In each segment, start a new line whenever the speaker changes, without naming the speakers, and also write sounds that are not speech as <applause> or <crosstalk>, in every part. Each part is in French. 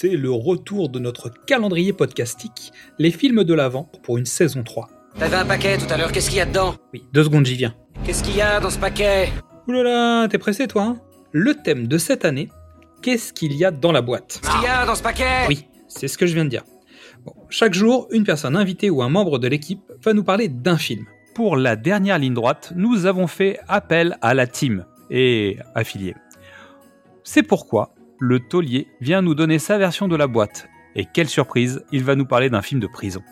c'est le retour de notre calendrier podcastique, les films de l'Avent pour une saison 3.
T'avais un paquet tout à l'heure, qu'est-ce qu'il y a dedans?
Oui, deux secondes, j'y viens.
Qu'est-ce qu'il y a dans ce paquet?
Oulala, t'es pressé toi hein? Le thème de cette année, qu'est-ce qu'il y a dans la boîte?
Qu'est-ce qu'il y a dans ce paquet?
Oui, c'est ce que je viens de dire. Bon, chaque jour, une personne invitée ou un membre de l'équipe va nous parler d'un film. Pour la dernière ligne droite, nous avons fait appel à la team et affiliés. C'est pourquoi le taulier vient nous donner sa version de la boîte. Et quelle surprise, il va nous parler d'un film de prison.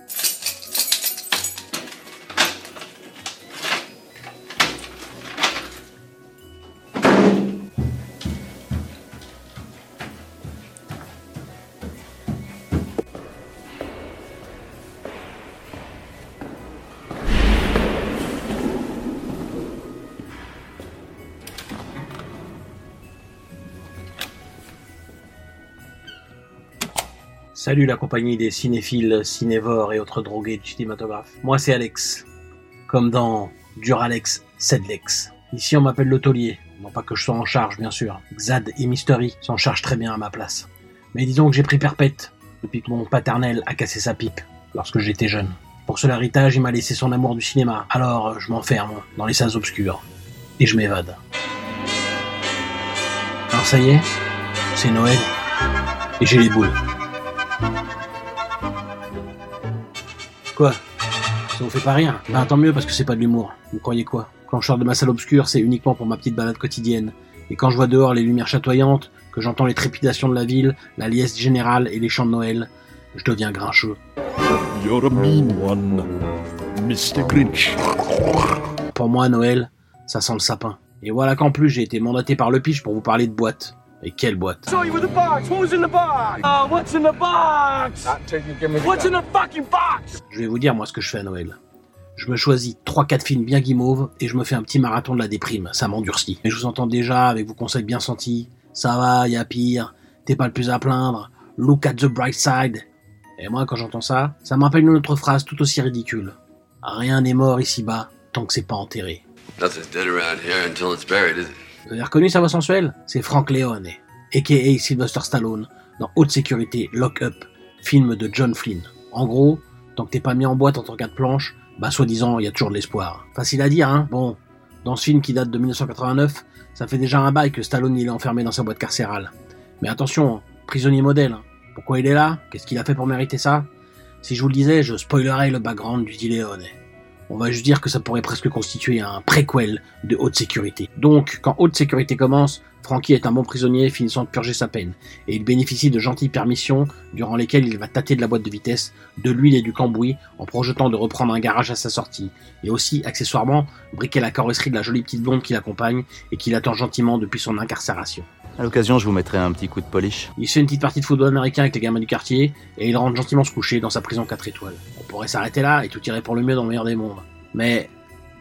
Salut la compagnie des cinéphiles, cinévores et autres drogués du cinématographe. Moi c'est Alex, comme dans Duralex, Sedlex. Ici on m'appelle le taulier. Non pas que je sois en charge bien sûr. Xad et Mystery s'en chargent très bien à ma place. Mais disons que j'ai pris perpète depuis que mon paternel a cassé sa pipe lorsque j'étais jeune. Pour ce l'héritage, il m'a laissé son amour du cinéma. Alors je m'enferme dans les salles obscures et je m'évade. Alors ça y est, c'est Noël et j'ai les boules. Quoi? Ça vous fait pas rire Ben tant mieux parce que c'est pas de l'humour. Vous croyez quoi? Quand je sors de ma salle obscure, c'est uniquement pour ma petite balade quotidienne. Et quand je vois dehors les lumières chatoyantes, que j'entends les trépidations de la ville, la liesse générale et les chants de Noël, je deviens grincheux.
You're a mean one, Mr. Grinch.
Pour moi, Noël, ça sent le sapin. Et voilà qu'en plus j'ai été mandaté par le pitch pour vous parler de boîte. Et quelle boîte
saw you with the box. What was in the box? Oh, what's in the box? What's in the fucking box?
Je vais vous dire moi ce que je fais à Noël. Je me choisis 3-4 films bien guimauves et je me fais un petit marathon de la déprime. Ça m'endurcit. Mais je vous entends déjà avec vos conseils bien sentis. Ça va, y a pire. T'es pas le plus à plaindre. Look at the bright side. Et moi, quand j'entends ça, ça me rappelle une autre phrase tout aussi ridicule. Rien n'est mort ici-bas tant que c'est pas enterré.
Nothing's dead around here until it's buried, is it?
Vous avez reconnu sa voix sensuelle? C'est Frank Leone, a.k.a. Sylvester Stallone, dans Haute Sécurité Lock Up, film de John Flynn. En gros, tant que t'es pas mis en boîte en tant de planche, bah soi-disant, il y a toujours de l'espoir. Facile à dire, hein Bon, dans ce film qui date de 1989, ça fait déjà un bail que Stallone il est enfermé dans sa boîte carcérale. Mais attention, hein, prisonnier modèle. hein. Pourquoi il est là? Qu'est-ce qu'il a fait pour mériter ça? Si je vous le disais, je spoilerais le background du dit Leone. On va juste dire que ça pourrait presque constituer un préquel de haute sécurité. Donc, quand haute sécurité commence, Frankie est un bon prisonnier finissant de purger sa peine, et il bénéficie de gentilles permissions durant lesquelles il va tâter de la boîte de vitesse, de l'huile et du cambouis, en projetant de reprendre un garage à sa sortie, et aussi, accessoirement, briquer la carrosserie de la jolie petite blonde qui l'accompagne et qui l'attend gentiment depuis son incarcération.
À l'occasion, je vous mettrai un petit coup de polish.
Il se fait une petite partie de football américain avec les gamins du quartier, et il rentre gentiment se coucher dans sa prison 4 étoiles. On pourrait s'arrêter là et tout irait pour le mieux dans le meilleur des mondes. Mais,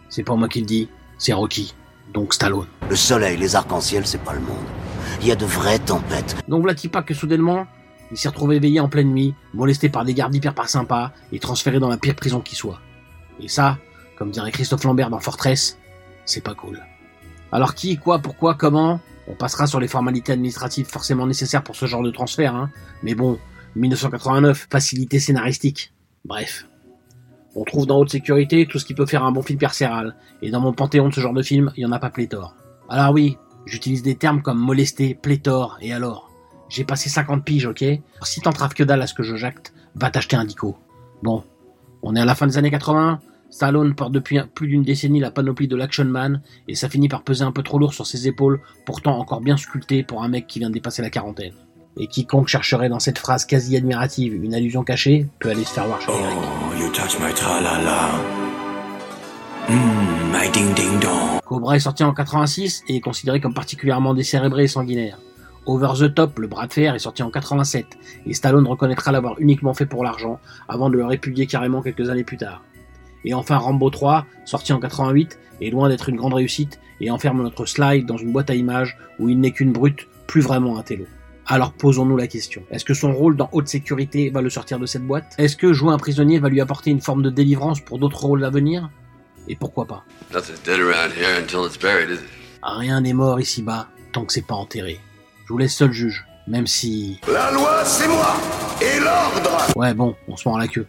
c'est pas moi qui le dis, c'est Rocky, donc Stallone.
Le soleil, les arcs-en-ciel, c'est pas le monde. Il y a de vraies tempêtes.
Donc voilà pas que soudainement, il s'est retrouvé éveillé en pleine nuit, molesté par des gardes hyper pas sympas, et transféré dans la pire prison qui soit. Et ça, comme dirait Christophe Lambert dans Fortress, c'est pas cool. Alors qui, quoi, pourquoi, comment On passera sur les formalités administratives forcément nécessaires pour ce genre de transfert, hein. Mais bon, 1989, facilité scénaristique. Bref. On trouve dans haute sécurité tout ce qui peut faire un bon film carcéral, et dans mon panthéon de ce genre de film, il y en a pas pléthore. Alors oui, j'utilise des termes comme molester, pléthore, et alors J'ai passé 50 piges, ok? Si t'entraves que dalle à ce que je jacte, va t'acheter un dico. Bon, on est à la fin des années 80, Stallone porte depuis plus d'une décennie la panoplie de l'Action Man, et ça finit par peser un peu trop lourd sur ses épaules, pourtant encore bien sculpté pour un mec qui vient de dépasser la quarantaine. Et quiconque chercherait dans cette phrase quasi admirative une allusion cachée peut aller se faire voir chez Eric.
Oh, you touch my tra-la-la. Mmm, my ding-ding-dong.
Cobra est sorti en 86 et est considéré comme particulièrement décérébré et sanguinaire. Over the Top, le bras de fer, est sorti en 87 et Stallone reconnaîtra l'avoir uniquement fait pour l'argent avant de le répudier carrément quelques années plus tard. Et enfin Rambo 3, sorti en 88, est loin d'être une grande réussite et enferme notre slide dans une boîte à images où il n'est qu'une brute, plus vraiment un télo. Alors posons-nous la question. Est-ce que son rôle dans haute sécurité va le sortir de cette boîte? Est-ce que jouer un prisonnier va lui apporter une forme de délivrance pour d'autres rôles à venir? Et pourquoi pas?
Nothing's dead around here until it's buried, is it?
Rien n'est mort ici-bas tant que c'est pas enterré. Je vous laisse seul juge. Même si...
La loi, c'est moi Et l'ordre
Ouais, bon, on se mord la queue.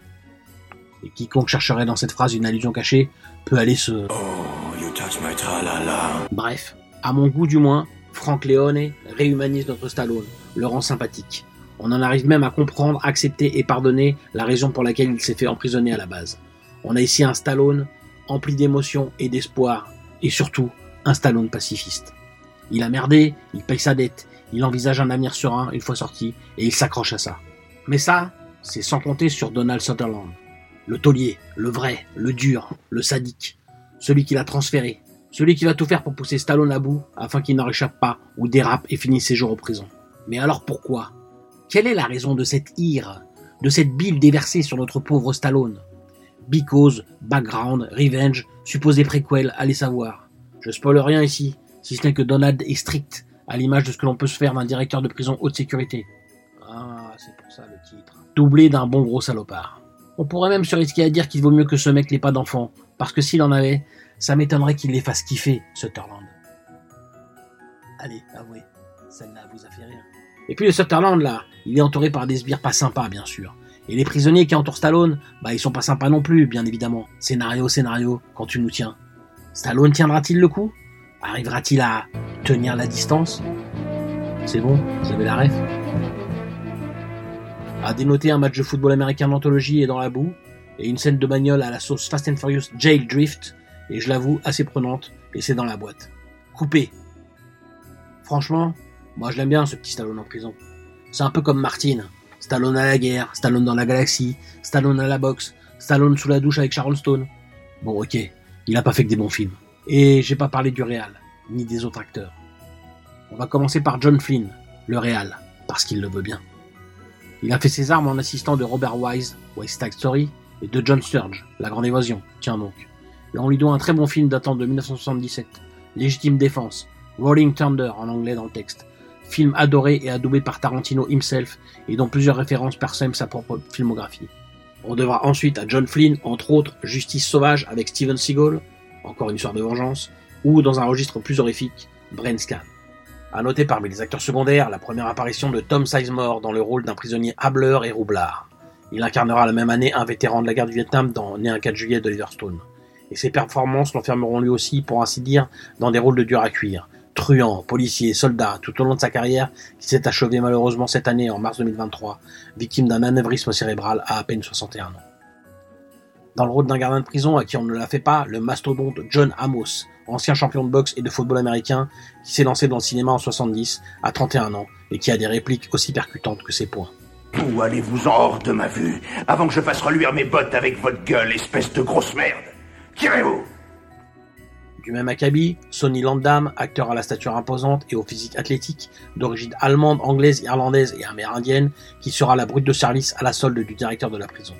Et quiconque chercherait dans cette phrase une allusion cachée peut aller se...
Oh, you touch my tra-la-la.
Bref, à mon goût du moins, Frank Leone réhumanise notre Stallone, le rend sympathique. On en arrive même à comprendre, accepter et pardonner la raison pour laquelle il s'est fait emprisonner à la base. On a ici un Stallone empli d'émotion et d'espoir, et surtout un Stallone pacifiste. Il a merdé, il paye sa dette, il envisage un avenir serein une fois sorti, et il s'accroche à ça. Mais ça, c'est sans compter sur Donald Sutherland. Le taulier, le vrai, le dur, le sadique, celui qui l'a transféré, celui qui va tout faire pour pousser Stallone à bout afin qu'il n'en réchappe pas ou dérape et finisse ses jours en prison. Mais alors pourquoi? Quelle est la raison de cette ire, de cette bile déversée sur notre pauvre Stallone? Because, background, revenge, supposé préquel, allez savoir. Je spoil rien ici, si ce n'est que Donald est strict, à l'image de ce que l'on peut se faire d'un directeur de prison haute sécurité. Ah, c'est pour ça le titre. Doublé d'un bon gros salopard. On pourrait même se risquer à dire qu'il vaut mieux que ce mec n'ait pas d'enfant, parce que s'il en avait, ça m'étonnerait qu'il les fasse kiffer, Sutherland. Allez, avouez, celle-là vous a fait rire. Et puis le Sutherland, là, il est entouré par des sbires pas sympas, bien sûr. Et les prisonniers qui entourent Stallone, bah ils sont pas sympas non plus, bien évidemment. Scénario, scénario, quand tu nous tiens. Stallone tiendra-t-il le coup? Arrivera-t-il à tenir la distance? C'est bon, vous avez la ref? À dénoter un match de football américain d'anthologie et dans la boue, et une scène de bagnole à la sauce Fast and Furious Jail Drift, et je l'avoue, assez prenante, et c'est dans la boîte. Coupé. Franchement, moi je l'aime bien ce petit Stallone en prison. C'est un peu comme Martine. Stallone à la guerre, Stallone dans la galaxie, Stallone à la boxe, Stallone sous la douche avec Sharon Stone. Bon ok, il a pas fait que des bons films. Et j'ai pas parlé du réal, ni des autres acteurs. On va commencer par John Flynn, le réal, parce qu'il le veut bien. Il a fait ses armes en assistant de Robert Wise, West Side Story, et de John Sturge, La Grande Évasion, tiens donc. Et on lui doit un très bon film datant de 1977, Légitime Défense, Rolling Thunder en anglais dans le texte, film adoré et adoubé par Tarantino himself et dont plusieurs références parsèment sa propre filmographie. On devra ensuite à John Flynn, entre autres, Justice Sauvage avec Steven Seagal, encore une histoire de vengeance, ou dans un registre plus horrifique, Brain Scan. À noter parmi les acteurs secondaires la première apparition de Tom Sizemore dans le rôle d'un prisonnier hableur et roublard. Il incarnera la même année un vétéran de la guerre du Vietnam dans Né un 4 juillet de Stone. Et ses performances l'enfermeront lui aussi, pour ainsi dire, dans des rôles de dur à cuire. Truand, policier, soldat, tout au long de sa carrière, qui s'est achevé malheureusement cette année en mars 2023, victime d'un anévrisme cérébral à à peine 61 ans. Dans le rôle d'un gardien de prison à qui on ne la fait pas, le mastodonte John Amos, ancien champion de boxe et de football américain, qui s'est lancé dans le cinéma en 70, à 31 ans, et qui a des répliques aussi percutantes que ses points.
Où allez-vous en hors de ma vue, avant que je fasse reluire mes bottes avec votre gueule, espèce de grosse merde? Tirez-vous
Du même acabit, Sonny Landam, acteur à la stature imposante et au physique athlétique, d'origine allemande, anglaise, irlandaise et amérindienne, qui sera la brute de service à la solde du directeur de la prison.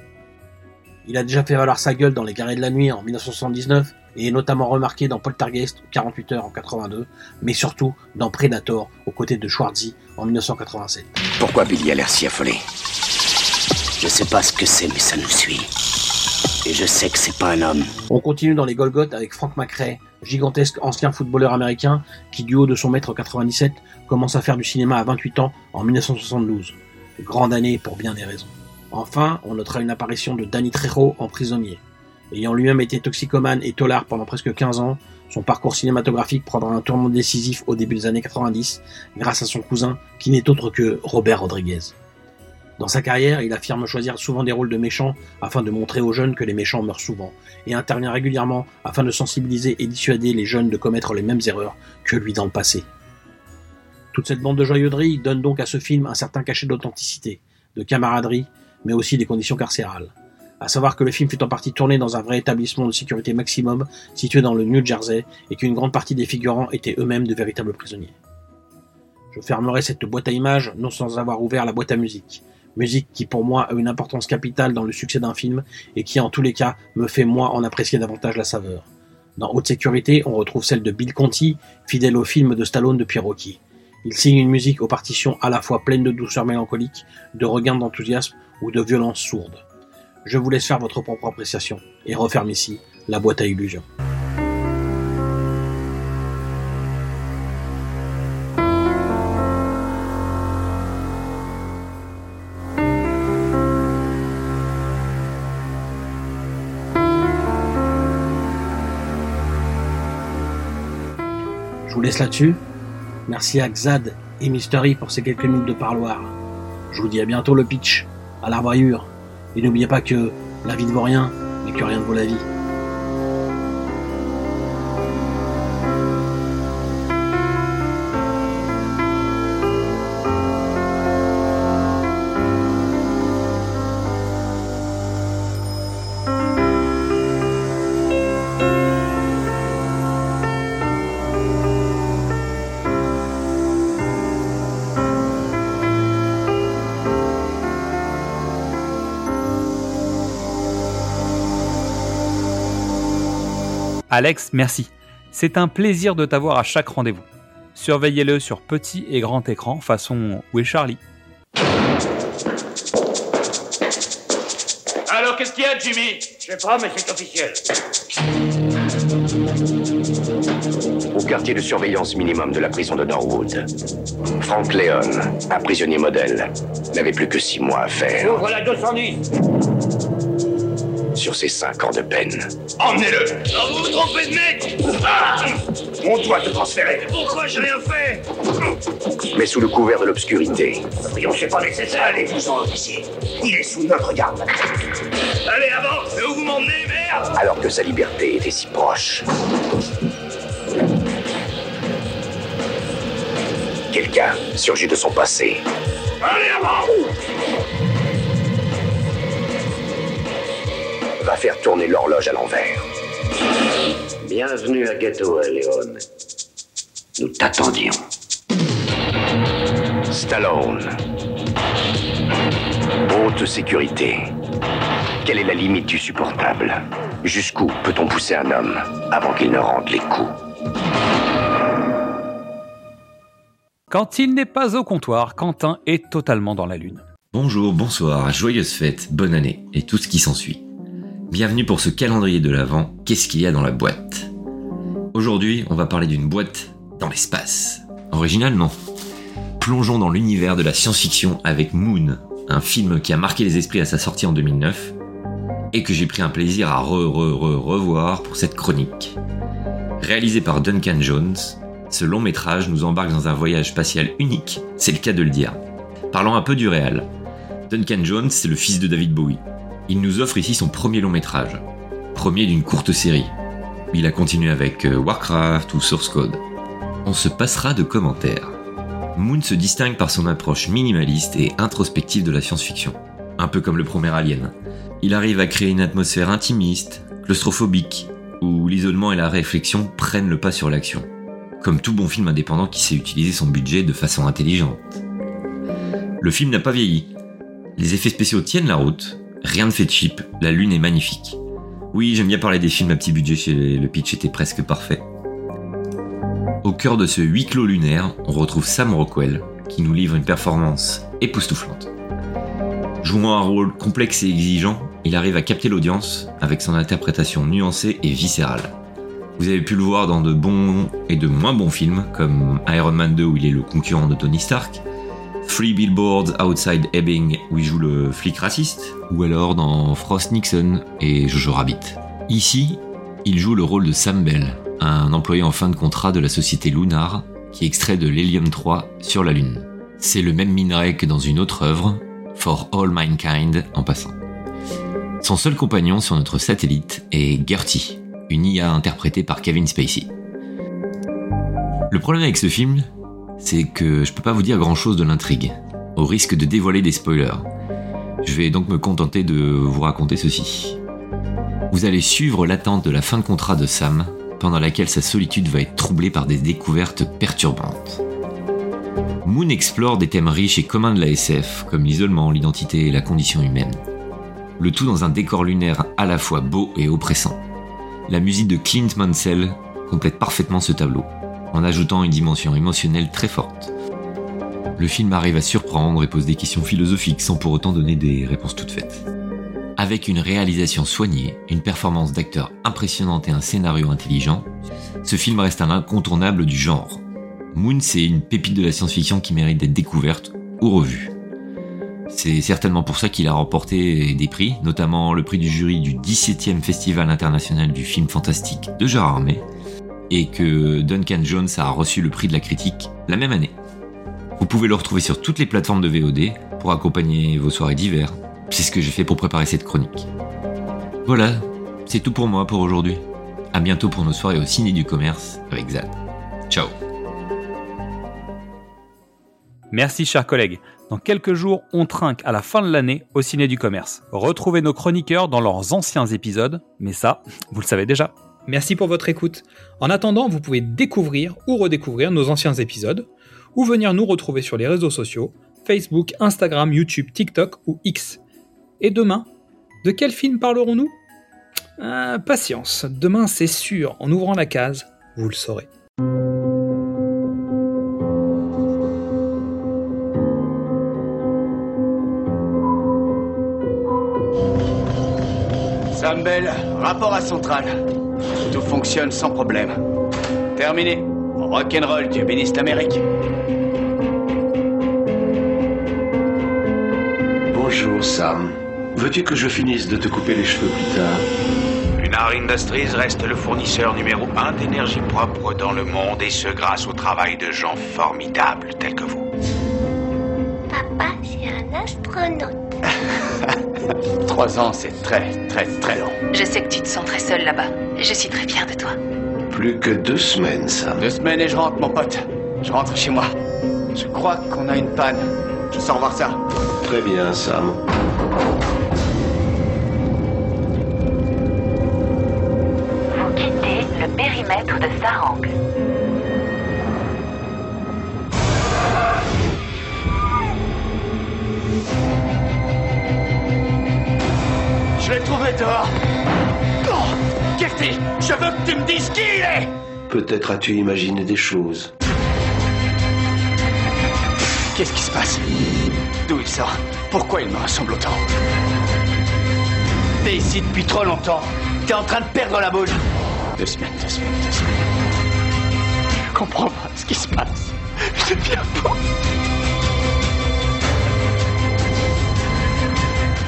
Il a déjà fait valoir sa gueule dans Les Guerriers de la Nuit en 1979 et est notamment remarqué dans Poltergeist 48 heures en 82, mais surtout dans Predator aux côtés de Schwarzy en 1987.
Pourquoi Billy a l'air si affolé? Je sais pas ce que c'est, mais ça nous suit. Et je sais que c'est pas un homme.
On continue dans les Golgoth avec Frank McRae, gigantesque ancien footballeur américain qui, du haut de son mètre 97, commence à faire du cinéma à 28 ans en 1972. Grande année pour bien des raisons. Enfin, on notera une apparition de Danny Trejo en prisonnier. Ayant lui-même été toxicomane et tolard pendant presque 15 ans, son parcours cinématographique prendra un tournant décisif au début des années 90 grâce à son cousin qui n'est autre que Robert Rodriguez. Dans sa carrière, il affirme choisir souvent des rôles de méchants afin de montrer aux jeunes que les méchants meurent souvent, et intervient régulièrement afin de sensibiliser et dissuader les jeunes de commettre les mêmes erreurs que lui dans le passé. Toute cette bande de joyeuderie donne donc à ce film un certain cachet d'authenticité, de camaraderie, mais aussi des conditions carcérales. À savoir que le film fut en partie tourné dans un vrai établissement de sécurité maximum situé dans le New Jersey et qu'une grande partie des figurants étaient eux-mêmes de véritables prisonniers. Je fermerai cette boîte à images non sans avoir ouvert la boîte à musique. Musique qui pour moi a une importance capitale dans le succès d'un film et qui en tous les cas me fait moi en apprécier davantage la saveur. Dans Haute Sécurité, on retrouve celle de Bill Conti, fidèle au film de Stallone depuis Rocky. Il signe une musique aux partitions à la fois pleines de douceur mélancolique, de regain d'enthousiasme ou de violence sourde. Je vous laisse faire votre propre appréciation et referme ici la boîte à illusions. Je vous laisse là-dessus. Merci à Xad et Mystery pour ces quelques minutes de parloir. Je vous dis à bientôt le pitch, à la revoyure. Et n'oubliez pas que la vie ne vaut rien, mais que rien ne vaut la vie.
Alex, merci. C'est un plaisir de t'avoir à chaque rendez-vous. Surveillez-le sur petit et grand écran façon Où est Charlie?
Alors, qu'est-ce qu'il y a, Jimmy?
Je sais pas, mais c'est officiel. Au quartier de surveillance minimum de la prison de Norwood, Frank Leon, un prisonnier modèle, n'avait plus que six mois à faire.
Ouvre la 210
sur ses cinq ans de peine.
Emmenez-le oh, Vous vous trompez de mec ah On doit te transférer Pourquoi j'ai rien fait
Mais sous le couvert de l'obscurité.
Voyons, c'est pas nécessaire. Allez-vous-en, officier. Il est sous notre garde. Allez, avance Où vous m'emmenez, merde
Alors que sa liberté était si proche. Quelqu'un surgit de son passé.
Allez, avant
faire tourner l'horloge à l'envers. Bienvenue à Ghetto, Léon. Nous t'attendions. Stallone. Haute sécurité. Quelle est la limite du supportable? Jusqu'où peut-on pousser un homme avant qu'il ne rende les coups?
Quand il n'est pas au comptoir, Quentin est totalement dans la lune.
Bonjour, bonsoir, joyeuse fête, bonne année et tout ce qui s'ensuit. Bienvenue pour ce calendrier de l'Avent, qu'est-ce qu'il y a dans la boîte? Aujourd'hui, on va parler d'une boîte dans l'espace. Original, non? Plongeons dans l'univers de la science-fiction avec Moon, un film qui a marqué les esprits à sa sortie en 2009 et que j'ai pris un plaisir à re-re-re-revoir pour cette chronique. Réalisé par Duncan Jones, ce long métrage nous embarque dans un voyage spatial unique, c'est le cas de le dire. Parlons un peu du réel. Duncan Jones, c'est le fils de David Bowie il nous offre ici son premier long métrage, premier d'une courte série. Il a continué avec euh, Warcraft ou Source Code. On se passera de commentaires. Moon se distingue par son approche minimaliste et introspective de la science-fiction, un peu comme le premier Alien. Il arrive à créer une atmosphère intimiste, claustrophobique, où l'isolement et la réflexion prennent le pas sur l'action, comme tout bon film indépendant qui sait utiliser son budget de façon intelligente. Le film n'a pas vieilli. Les effets spéciaux tiennent la route, Rien ne fait cheap, la lune est magnifique. Oui, j'aime bien parler des films à petit budget, chez le pitch était presque parfait. Au cœur de ce huis clos lunaire, on retrouve Sam Rockwell, qui nous livre une performance époustouflante. Jouant un rôle complexe et exigeant, il arrive à capter l'audience avec son interprétation nuancée et viscérale. Vous avez pu le voir dans de bons et de moins bons films, comme Iron Man 2 où il est le concurrent de Tony Stark, Free Billboards Outside Ebbing où il joue le flic raciste, ou alors dans Frost Nixon et Jojo Rabbit. Ici, il joue le rôle de Sam Bell, un employé en fin de contrat de la société Lunar qui extrait de l'hélium 3 sur la Lune. C'est le même minerai que dans une autre œuvre, For All Mankind en passant. Son seul compagnon sur notre satellite est Gertie, une IA interprétée par Kevin Spacey. Le problème avec ce film, c'est que je peux pas vous dire grand chose de l'intrigue, au risque de dévoiler des spoilers. Je vais donc me contenter de vous raconter ceci. Vous allez suivre l'attente de la fin de contrat de Sam, pendant laquelle sa solitude va être troublée par des découvertes perturbantes. Moon explore des thèmes riches et communs de la SF, comme l'isolement, l'identité et la condition humaine. Le tout dans un décor lunaire à la fois beau et oppressant. La musique de Clint Mansell complète parfaitement ce tableau en ajoutant une dimension émotionnelle très forte. Le film arrive à surprendre et pose des questions philosophiques sans pour autant donner des réponses toutes faites. Avec une réalisation soignée, une performance d'acteur impressionnante et un scénario intelligent, ce film reste un incontournable du genre. Moon, c'est une pépite de la science-fiction qui mérite d'être découverte ou revue. C'est certainement pour ça qu'il a remporté des prix, notamment le prix du jury du 17e Festival international du film fantastique de Gérard Armé, et que Duncan Jones a reçu le prix de la critique la même année. Vous pouvez le retrouver sur toutes les plateformes de VOD pour accompagner vos soirées d'hiver. C'est ce que j'ai fait pour préparer cette chronique. Voilà, c'est tout pour moi pour aujourd'hui. À bientôt pour nos soirées au ciné du commerce avec Zad. Ciao.
Merci chers collègues. Dans quelques jours, on trinque à la fin de l'année au Ciné du Commerce. Retrouvez nos chroniqueurs dans leurs anciens épisodes, mais ça, vous le savez déjà. Merci pour votre écoute. En attendant, vous pouvez découvrir ou redécouvrir nos anciens épisodes, ou venir nous retrouver sur les réseaux sociaux, Facebook, Instagram, YouTube, TikTok ou X. Et demain, de quel film parlerons-nous? Euh, Patience, demain c'est sûr, en ouvrant la case, vous le saurez.
Sam Bell, rapport à Centrale. Tout fonctionne sans problème. Terminé. Rock'n'roll, Dieu bénisse l'Amérique.
Bonjour Sam. Veux-tu que je finisse de te couper les cheveux plus tard?
Lunar Industries reste le fournisseur numéro un d'énergie propre dans le monde et ce grâce au travail de gens formidables tels que vous.
Papa, c'est un astronaute. <laughs>
Trois ans, c'est très, très, très long.
Je sais que tu te sens très seul là-bas. Je suis très fière de toi.
Plus que deux semaines, Sam.
Deux semaines et je rentre, mon pote. Je rentre chez moi. Je crois qu'on a une panne. Je sors voir ça.
Très bien, Sam.
Vous quittez le périmètre de Sarang.
Je l'ai trouvé dehors. Je veux que tu me dises qui il est
Peut-être as-tu imaginé des choses.
Qu'est-ce qui se passe? D'où il sort? Pourquoi il me ressemble autant? T'es ici depuis trop longtemps. T'es en train de perdre la boule. Deux semaines, deux semaines, deux semaines. Je comprends pas ce qui se passe. Je deviens fou.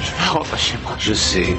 Je vais rentrer chez moi.
Je sais.